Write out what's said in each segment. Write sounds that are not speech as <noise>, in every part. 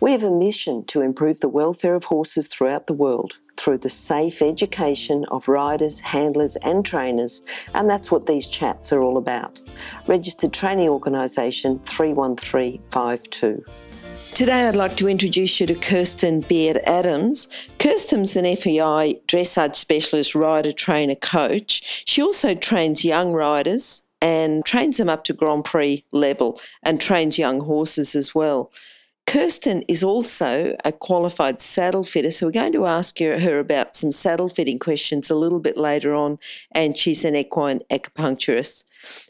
We have a mission to improve the welfare of horses throughout the world through the safe education of riders, handlers, and trainers, and that's what these chats are all about. Registered Training Organisation 31352. Today, I'd like to introduce you to Kirsten Beard Adams. Kirsten's an FEI dressage specialist, rider, trainer, coach. She also trains young riders and trains them up to Grand Prix level and trains young horses as well. Kirsten is also a qualified saddle fitter, so we're going to ask her about some saddle fitting questions a little bit later on, and she's an equine acupuncturist.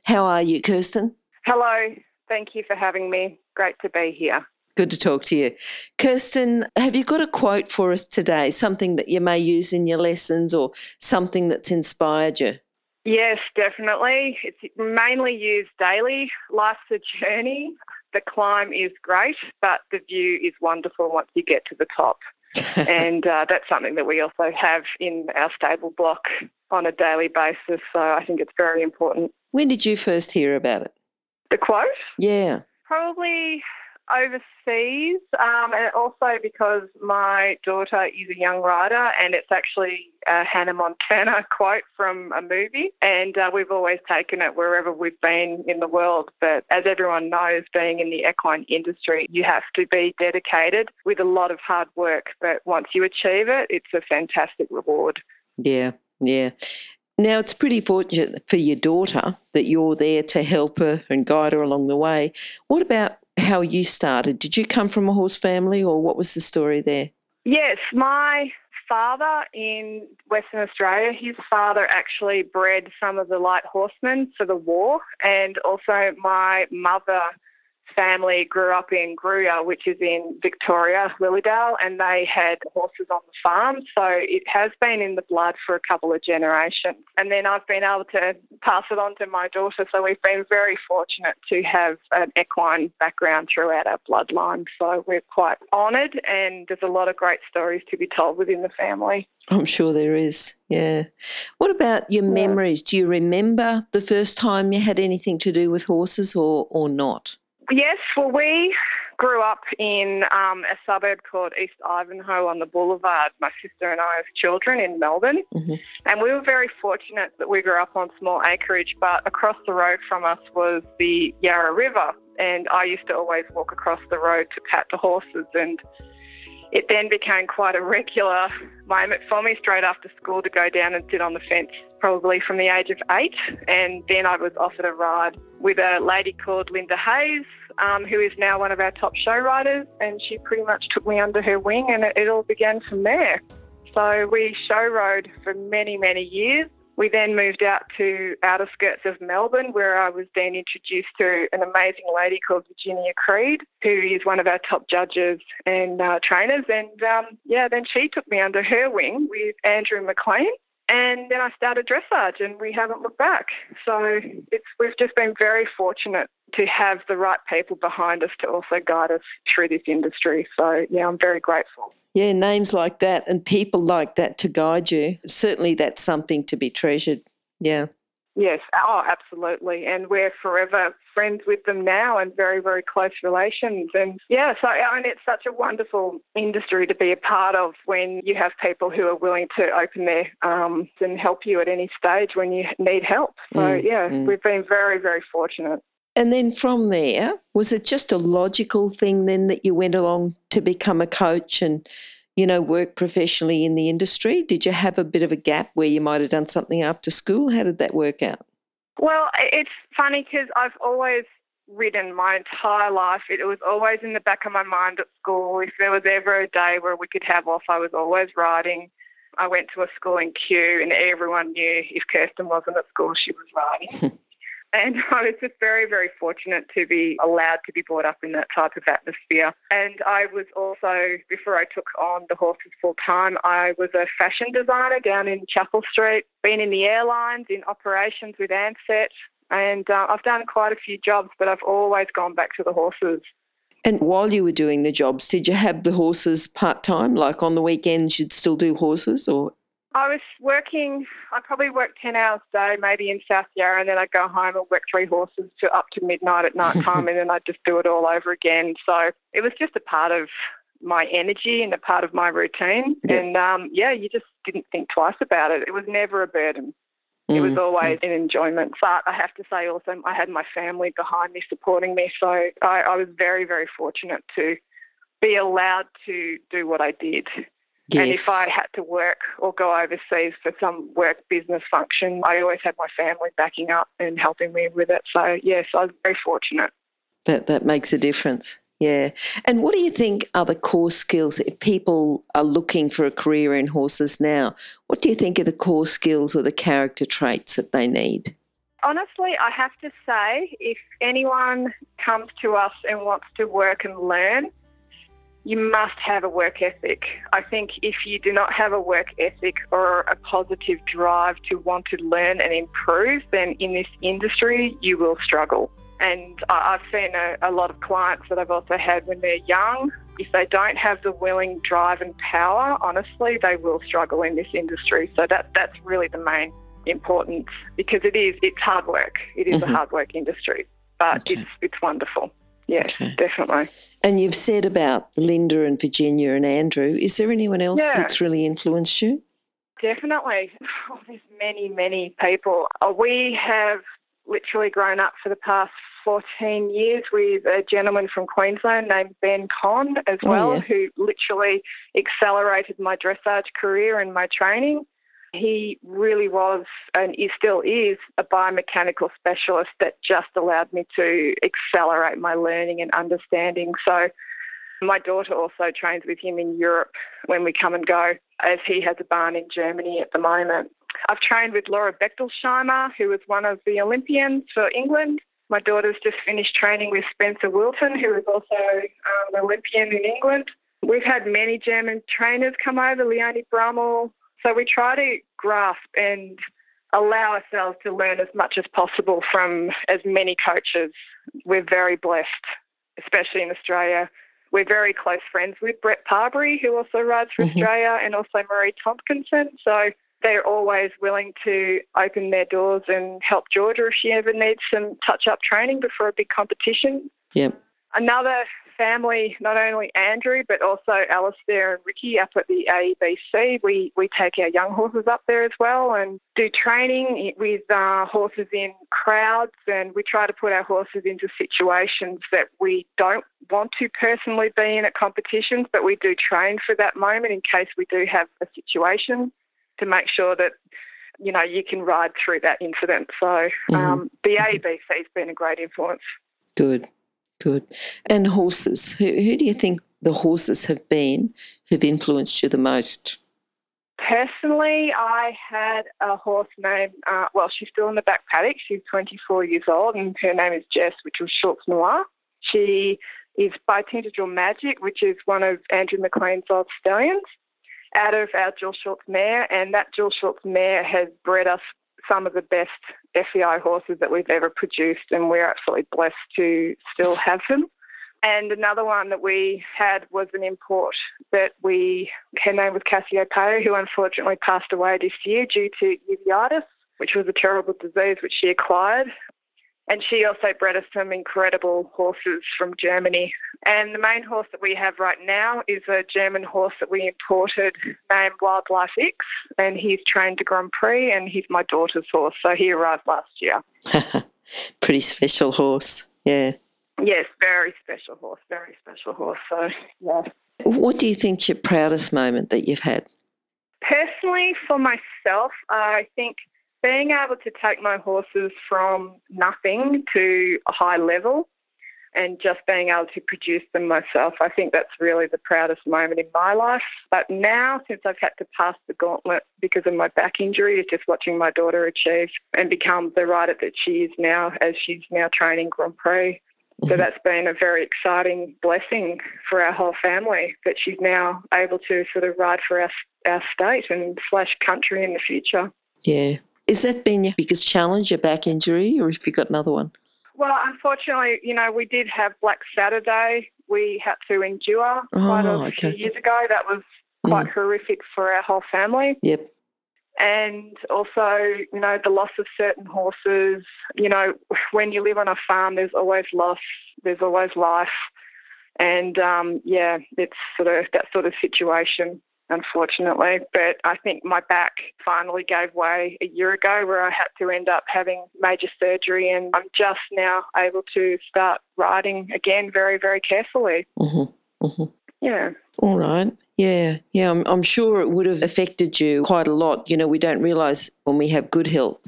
How are you, Kirsten? Hello, thank you for having me. Great to be here. Good to talk to you. Kirsten, have you got a quote for us today? Something that you may use in your lessons or something that's inspired you? Yes, definitely. It's mainly used daily. Life's a journey the climb is great, but the view is wonderful once you get to the top. <laughs> and uh, that's something that we also have in our stable block on a daily basis. So I think it's very important. When did you first hear about it? The quote? Yeah. Probably overseas, um, and also because my daughter is a young rider, and it's actually a Hannah Montana <laughs> quote from a movie, and uh, we've always taken it wherever we've been in the world. But as everyone knows, being in the equine industry, you have to be dedicated with a lot of hard work. But once you achieve it, it's a fantastic reward. Yeah, yeah. Now, it's pretty fortunate for your daughter that you're there to help her and guide her along the way. What about how you started. Did you come from a horse family or what was the story there? Yes, my father in Western Australia, his father actually bred some of the light horsemen for the war, and also my mother family grew up in Gruyere, which is in Victoria, Lilydale, and they had horses on the farm. So it has been in the blood for a couple of generations. And then I've been able to pass it on to my daughter. So we've been very fortunate to have an equine background throughout our bloodline. So we're quite honoured, and there's a lot of great stories to be told within the family. I'm sure there is. Yeah. What about your memories? Do you remember the first time you had anything to do with horses or, or not? Yes, well, we grew up in um, a suburb called East Ivanhoe on the boulevard, my sister and I as children in Melbourne. Mm-hmm. And we were very fortunate that we grew up on small acreage, but across the road from us was the Yarra River. And I used to always walk across the road to pat the horses. And it then became quite a regular moment for me straight after school to go down and sit on the fence, probably from the age of eight. And then I was offered a ride with a lady called Linda Hayes, um, who is now one of our top show riders, and she pretty much took me under her wing, and it, it all began from there. So we show rode for many, many years. We then moved out to outer skirts of Melbourne, where I was then introduced to an amazing lady called Virginia Creed, who is one of our top judges and uh, trainers. And um, yeah, then she took me under her wing with Andrew McLean. And then I started dressage, and we haven't looked back. So it's we've just been very fortunate to have the right people behind us to also guide us through this industry. So, yeah, I'm very grateful. Yeah, names like that and people like that to guide you. Certainly, that's something to be treasured. Yeah. Yes, oh, absolutely. And we're forever friends with them now and very, very close relations. And yeah, so I mean, it's such a wonderful industry to be a part of when you have people who are willing to open their arms and help you at any stage when you need help. So mm, yeah, mm. we've been very, very fortunate. And then from there, was it just a logical thing then that you went along to become a coach and, you know, work professionally in the industry? Did you have a bit of a gap where you might have done something after school? How did that work out? Well, it's funny because I've always ridden my entire life. It was always in the back of my mind at school. If there was ever a day where we could have off, I was always riding. I went to a school in Kew and everyone knew if Kirsten wasn't at school, she was riding. <laughs> And <laughs> I was just very, very fortunate to be allowed to be brought up in that type of atmosphere. And I was also, before I took on the horses full time, I was a fashion designer down in Chapel Street, been in the airlines, in operations with Ansett. And uh, I've done quite a few jobs, but I've always gone back to the horses. And while you were doing the jobs, did you have the horses part time? Like on the weekends, you'd still do horses, or I was working, I probably worked 10 hours a day, maybe in South Yarra, and then I'd go home and work three horses to up to midnight at night time, <laughs> and then I'd just do it all over again. So it was just a part of my energy and a part of my routine. Yeah. And um, yeah, you just didn't think twice about it. It was never a burden. Mm. It was mm, always mm. an enjoyment. But I have to say also, I had my family behind me supporting me. So I, I was very, very fortunate to be allowed to do what I did. Yes. And if I had to work or go overseas for some work business function, I always had my family backing up and helping me with it. So, yes, I was very fortunate. That, that makes a difference. Yeah. And what do you think are the core skills if people are looking for a career in horses now? What do you think are the core skills or the character traits that they need? Honestly, I have to say, if anyone comes to us and wants to work and learn, you must have a work ethic. I think if you do not have a work ethic or a positive drive to want to learn and improve, then in this industry you will struggle. And I've seen a, a lot of clients that I've also had when they're young. If they don't have the willing drive and power, honestly, they will struggle in this industry. So that that's really the main importance because it is it's hard work. It is mm-hmm. a hard work industry, but okay. it's it's wonderful. Yeah, okay. definitely. And you've said about Linda and Virginia and Andrew. Is there anyone else yeah. that's really influenced you? Definitely. <sighs> Oh, there's many, many people. Uh, we have literally grown up for the past 14 years with a gentleman from Queensland named Ben Conn as oh, well, oh, yeah. who literally accelerated my dressage career and my training. He really was, and he still is, a biomechanical specialist that just allowed me to accelerate my learning and understanding. So, my daughter also trains with him in Europe when we come and go, as he has a barn in Germany at the moment. I've trained with Laura Bechtolsheimer, who was one of the Olympians for England. My daughter's just finished training with Spencer Wilton, who is also um, an Olympian in England. We've had many German trainers come over, Leonie Brummel, so we try to grasp and allow ourselves to learn as much as possible from as many coaches. We're very blessed, especially in Australia. We're very close friends with Brett Parbury, who also rides for mm-hmm. Australia, and also Maree Tomkinson. So they're always willing to open their doors and help Georgia if she ever needs some touch up training before a big competition. Yep. Another family, not only Andrew, but also Alistair and Ricky up at the AEBC. We, we take our young horses up there as well and do training with uh, horses in crowds. And we try to put our horses into situations that we don't want to personally be in at competitions, but we do train for that moment in case we do have a situation to make sure that you know you can ride through that incident. So mm-hmm. um, the AEBC has been a great influence. Good. Good. And horses. Who, who do you think the horses have been who've influenced you the most? Personally, I had a horse named, uh, well, she's still in the back paddock. She's 24 years old, and her name is Jess, which was Schultz Noir. She is by Tintagel Magic, which is one of Andrew McLean's old stallions, out of our Jill Schultz mare. And that Jill Schultz mare has bred us some of the best FEI horses that we've ever produced, and we're absolutely blessed to still have them. And another one that we had was an import that we, her name was Cassie who unfortunately passed away this year due to uveitis, which was a terrible disease which she acquired. And she also bred us some incredible horses from Germany. And the main horse that we have right now is a German horse that we imported named Wildlife X. And he's trained to Grand Prix and he's my daughter's horse. So he arrived last year. <laughs> Pretty special horse, yeah. Yes, very special horse, very special horse. So, yeah. What do you think's your proudest moment that you've had? Personally, for myself, I think being able to take my horses from nothing to a high level, and just being able to produce them myself. I think that's really the proudest moment in my life. But now, since I've had to pass the gauntlet because of my back injury, it's just watching my daughter achieve and become the rider that she is now as she's now training Grand Prix. So mm-hmm. that's been a very exciting blessing for our whole family that she's now able to sort of ride for our, our state and slash country in the future. Yeah. Is that been your biggest challenge, your back injury, or have you got another one? Well, unfortunately, you know, we did have Black Saturday. We had to endure oh, quite a okay. few years ago. That was quite mm. horrific for our whole family. Yep. And also, you know, the loss of certain horses. You know, when you live on a farm, there's always loss, there's always life. And um, yeah, it's sort of that sort of situation unfortunately. But I think my back finally gave way a year ago where I had to end up having major surgery and I'm just now able to start riding again very, very carefully. Mm-hmm. Mm-hmm. Yeah. All right. Yeah, yeah, I'm, I'm sure it would have affected you quite a lot. You know, we don't realise when we have good health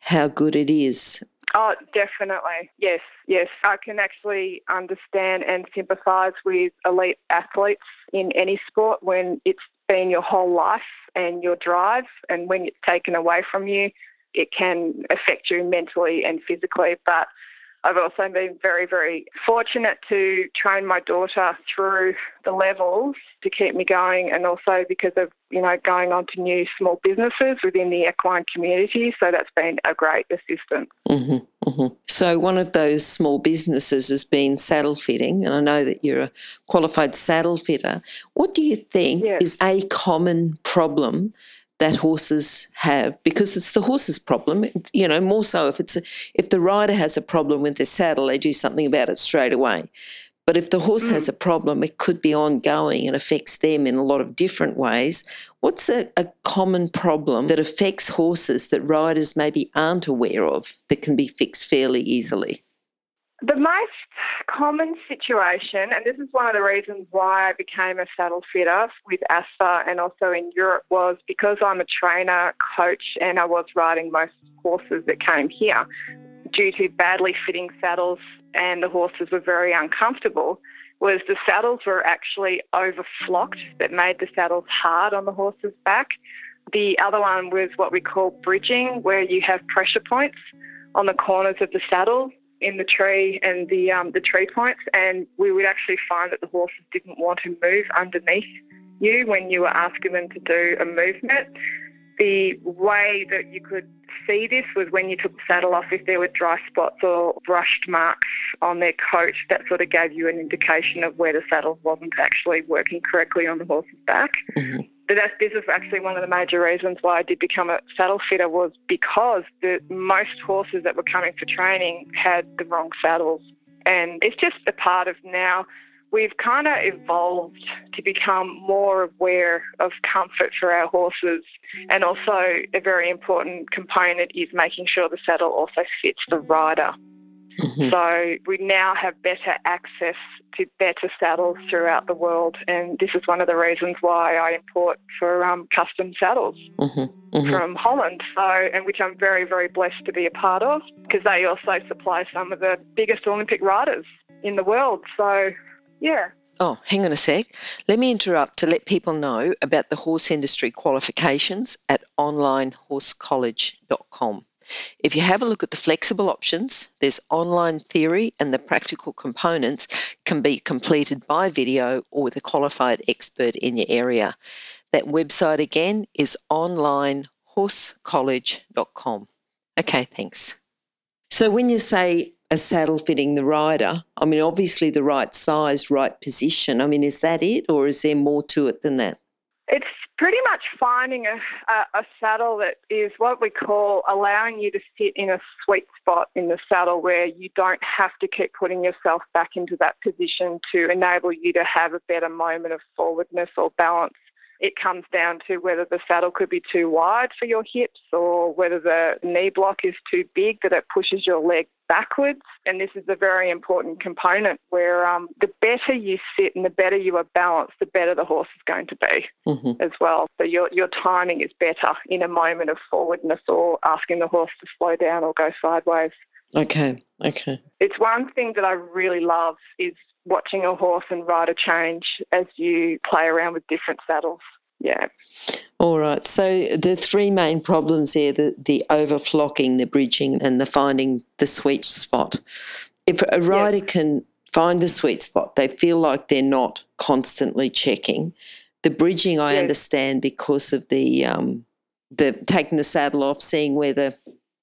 how good it is. Oh, definitely. Yes, yes. I can actually understand and sympathise with elite athletes in any sport when it's been your whole life and your drive, and when it's taken away from you, it can affect you mentally and physically. But I've also been very, very fortunate to train my daughter through the levels to keep me going, and also because of you know going on to new small businesses within the equine community. So that's been a great assistance. Mm-hmm, mm-hmm. So one of those small businesses has been saddle fitting, and I know that you're a qualified saddle fitter. What do you think yes. is a common problem? That horses have because it's the horse's problem. You know more so if it's a, if the rider has a problem with the saddle they do something about it straight away. But if the horse mm. has a problem it could be ongoing and affects them in a lot of different ways. What's a, a common problem that affects horses that riders maybe aren't aware of that can be fixed fairly easily the most common situation, and this is one of the reasons why I became a saddle fitter with ASFA and also in Europe, was because I'm a trainer, coach, and I was riding most horses that came here. Due to badly fitting saddles and the horses were very uncomfortable, was the saddles were actually overflocked that made the saddles hard on the horse's back. The other one was what we call bridging, where you have pressure points on the corners of the saddle in the tree and the um, the tree points, and we would actually find that the horses didn't want to move underneath you when you were asking them to do a movement. The way that you could see this was when you took the saddle off, if there were dry spots or brushed marks on their coat, that sort of gave you an indication of where the saddle wasn't actually working correctly on the horse's back. Mm-hmm. This is actually one of the major reasons why I did become a saddle fitter was because the most horses that were coming for training had the wrong saddles. And it's just a part of now we've kind of evolved to become more aware of comfort for our horses. And also, a very important component is making sure the saddle also fits the rider. Mm-hmm. So we now have better access to better saddles throughout the world, and this is one of the reasons why I import for um, custom saddles mm-hmm. Mm-hmm. from Holland. So, and which I'm very, very blessed to be a part of, because they also supply some of the biggest Olympic riders in the world. So, yeah. Oh, hang on a sec. Let me interrupt to let people know about the horse industry qualifications at onlinehorsecollege.com. If you have a look at the flexible options, there's online theory and the practical components can be completed by video or with a qualified expert in your area. That website again is onlinehorsecollege.com. Okay, thanks. So when you say a saddle fitting the rider, I mean, obviously the right size, right position. I mean, is that it or is there more to it than that? Pretty much finding a, a, a, saddle that is what we call allowing you to sit in a sweet spot in the saddle where you don't have to keep putting yourself back into that position to enable you to have a better moment of forwardness or balance. It comes down to whether the saddle could be too wide for your hips or whether the knee block is too big that it pushes your leg backwards. And this is a very important component where um, the better you sit and the better you are balanced, the better the horse is going to be mm-hmm. as well. So your, your timing is better in a moment of forwardness or asking the horse to slow down or go sideways. Okay, okay. It's one thing that I really love is watching a horse and rider change as you play around with different saddles. Yeah. All right. So the three main problems here the, the overflocking, the bridging, and the finding the sweet spot. If a rider yes. can find the sweet spot, they feel like they're not constantly checking. The bridging, I yes. understand, because of the um, the taking the saddle off, seeing where the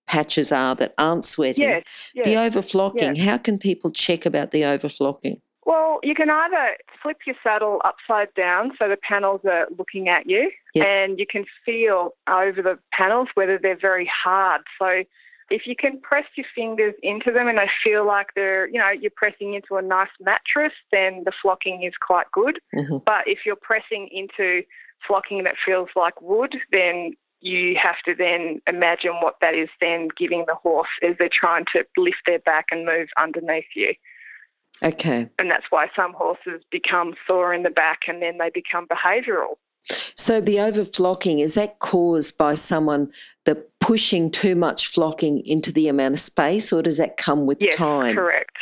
patches are that aren't sweating. Yes, yes, the overflocking, yes. how can people check about the overflocking? Well, you can either flip your saddle upside down so the panels are looking at you yep. and you can feel over the panels whether they're very hard. So if you can press your fingers into them and they feel like they're, you know, you're pressing into a nice mattress, then the flocking is quite good. Mm-hmm. But if you're pressing into flocking that feels like wood, then you have to then imagine what that is then giving the horse as they're trying to lift their back and move underneath you. Okay. And that's why some horses become sore in the back and then they become behavioural. So the overflocking, is that caused by someone that pushing too much flocking into the amount of space or does that come with yes, time? correct.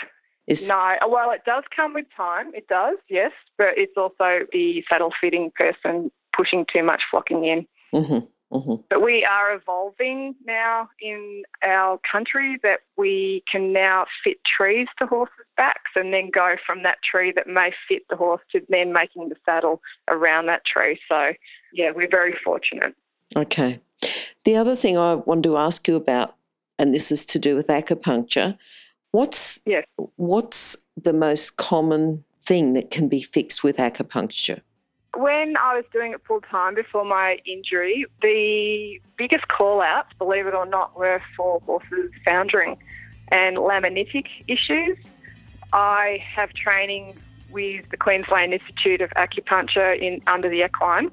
Is... No, well, it does come with time. It does, yes, but it's also the saddle fitting person pushing too much flocking in. Mm-hmm. Mm-hmm. But we are evolving now in our country that we can now fit trees to horses' backs and then go from that tree that may fit the horse to then making the saddle around that tree. So, yeah, we're very fortunate. Okay. The other thing I wanted to ask you about, and this is to do with acupuncture, what's yes. what's the most common thing that can be fixed with acupuncture? When I was doing it full time before my injury, the biggest call outs, believe it or not, were for horses foundering and laminitic issues. I have training with the Queensland Institute of Acupuncture in under the equine,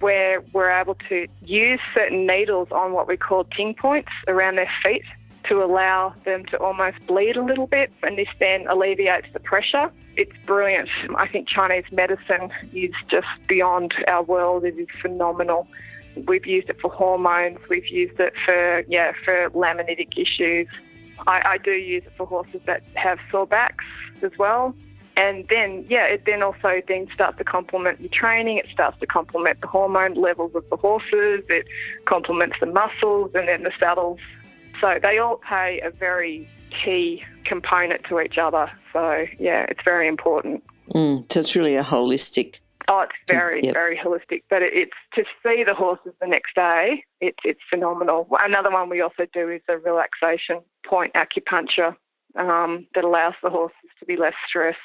where we're able to use certain needles on what we call ting points around their feet to allow them to almost bleed a little bit, and this then alleviates the pressure. It's brilliant. I think Chinese medicine is just beyond our world. It is phenomenal. We've used it for hormones. We've used it for yeah for laminitic issues. I, I do use it for horses that have sore backs as well. And then, yeah, it then also then starts to complement your training. It starts to complement the hormone levels of the horses. It complements the muscles and then the saddles so they all play a very key component to each other. So, yeah, it's very important. Mm, so it's really a holistic. Oh, it's very, yep. very holistic. But it's to see the horses the next day, it's, it's phenomenal. Another one we also do is a relaxation point acupuncture um, that allows the horses to be less stressed.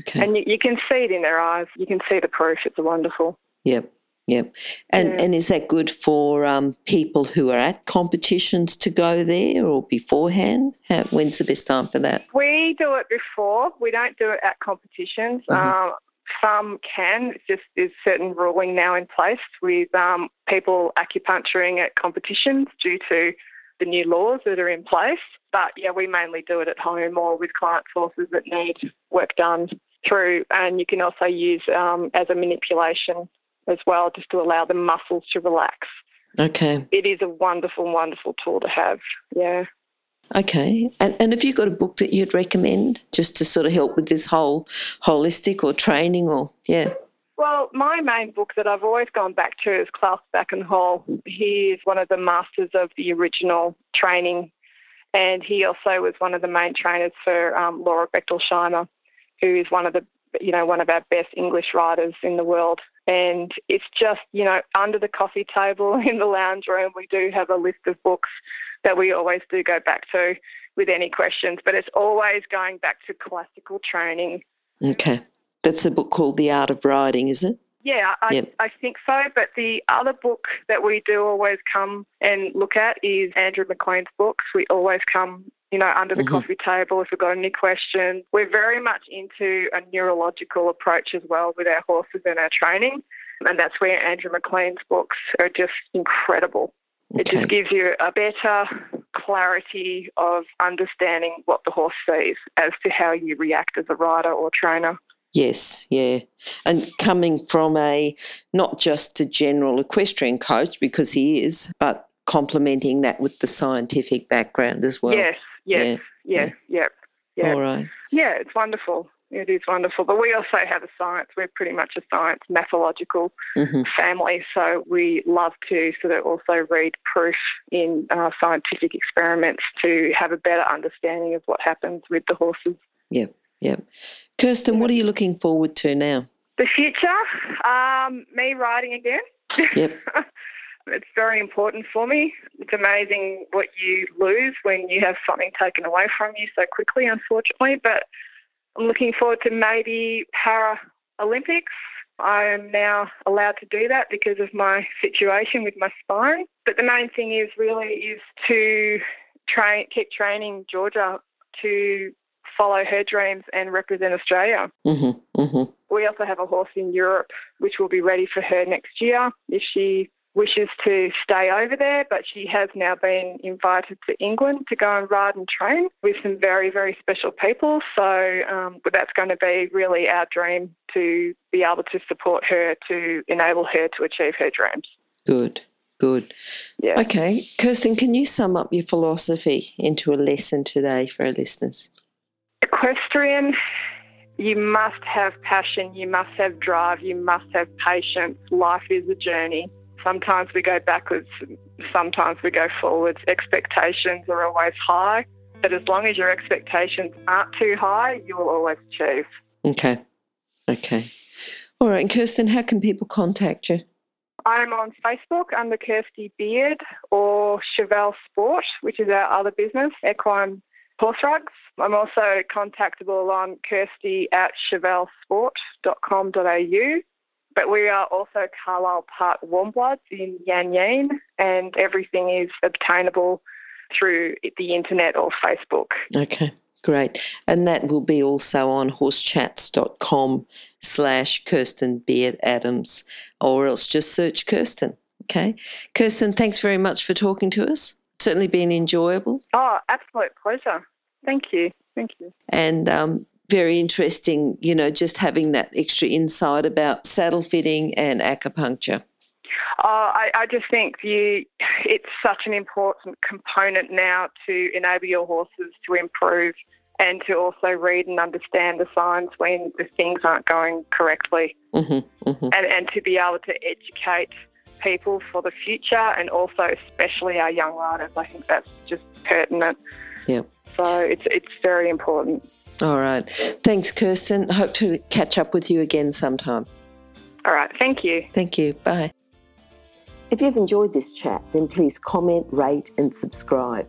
Okay. And you, you can see it in their eyes. You can see the proof. It's wonderful. Yep. Yep. And yeah. and is that good for um, people who are at competitions to go there or beforehand? How, when's the best time for that? We do it before. We don't do it at competitions. Mm-hmm. Um, some can. It's just there's certain ruling now in place with um, people acupuncturing at competitions due to the new laws that are in place. But yeah, we mainly do it at home or with client sources that need work done through. And you can also use um, as a manipulation as well, just to allow the muscles to relax. Okay. It is a wonderful, wonderful tool to have. Yeah. Okay. And, and have you got a book that you'd recommend just to sort of help with this whole holistic or training or, yeah? Well, my main book that I've always gone back to is Klaus Balkenhol. He is one of the masters of the original training, and he also was one of the main trainers for um, Laura Bechtolsheimer, who is one of the you know one of our best English writers in the world. And it's just, you know, under the coffee table <laughs> in the lounge room, we do have a list of books that we always do go back to with any questions, but it's always going back to classical training. Okay. That's a book called The Art of Riding, is it? Yeah, I, yep. I think so. But the other book that we do always come and look at is Andrew McLean's books. We always come you know, under the mm-hmm. coffee table if we've got any questions. We're very much into a neurological approach as well with our horses and our training. And that's where Andrew McLean's books are just incredible. Okay. It just gives you a better clarity of understanding what the horse sees as to how you react as a rider or trainer. Yes, yeah. And coming from a not just a general equestrian coach, because he is, but complementing that with the scientific background as well. Yes, Yes. Yeah. Yeah. Yeah. yeah. All right. Yeah, it's wonderful. It is wonderful. But we also have a science. We're pretty much a science methodological hmm family, so we love to sort of also read proof in uh, scientific experiments to have a better understanding of what happens with the horses. Yeah, yeah. Kirsten, what are you looking forward to now? The future, um, me riding again. Yep. <laughs> it's very important for me. It's amazing what you lose when you have something taken away from you so quickly, unfortunately. But I'm looking forward to maybe Paralympics. I am now allowed to do that because of my situation with my spine. But the main thing is really is to train, keep training Georgia to follow her dreams and represent Australia. hmm hmm We also have a horse in Europe which will be ready for her next year if she wishes to stay over there, but she has now been invited to England to go and ride and train with some very, very special people. So um, but that's going to be really our dream to be able to support her to enable her to achieve her dreams. Good. Good. Yeah. Okay. Kirsten, can you sum up your philosophy into a lesson today for our listeners? Equestrian, you must have passion, you must have drive, you must have patience. Life is a journey. Sometimes we go backwards, sometimes we go forwards. Expectations are always high, but as long as your expectations aren't too high, you will always achieve. Okay. Okay. All right. And Kirsten, how can people contact you? I'm on Facebook under Kirsty Beard or Chevelle Sport, which is our other business, Equine Horse Rugs. I'm also contactable on kirsty at chevellesport.com.au. But we are also Carlisle Park Warmbloods in Yan Yean, and everything is obtainable through the internet or Facebook. Okay. Great. And that will be also on horsechats.com slash Kirsten Beard Adams, or else just search Kirsten. Okay. Kirsten, thanks very much for talking to us. Certainly been enjoyable Oh, absolute pleasure. Thank you. Thank you. and um, very interesting, you know, just having that extra insight about saddle fitting and acupuncture. Oh, I, I just think you, it's such an important component now to enable your horses to improve and to also read and understand the signs when the things aren't going correctly hmm hmm and, and to be able to educate people for the future and also especially our young riders. I think that's just pertinent. Yep. So it's, it's very important. All right. Thanks, Kirsten. Hope to catch up with you again sometime. All right. Thank you. Thank you. Bye. If you've enjoyed this chat, then please comment, rate, and subscribe.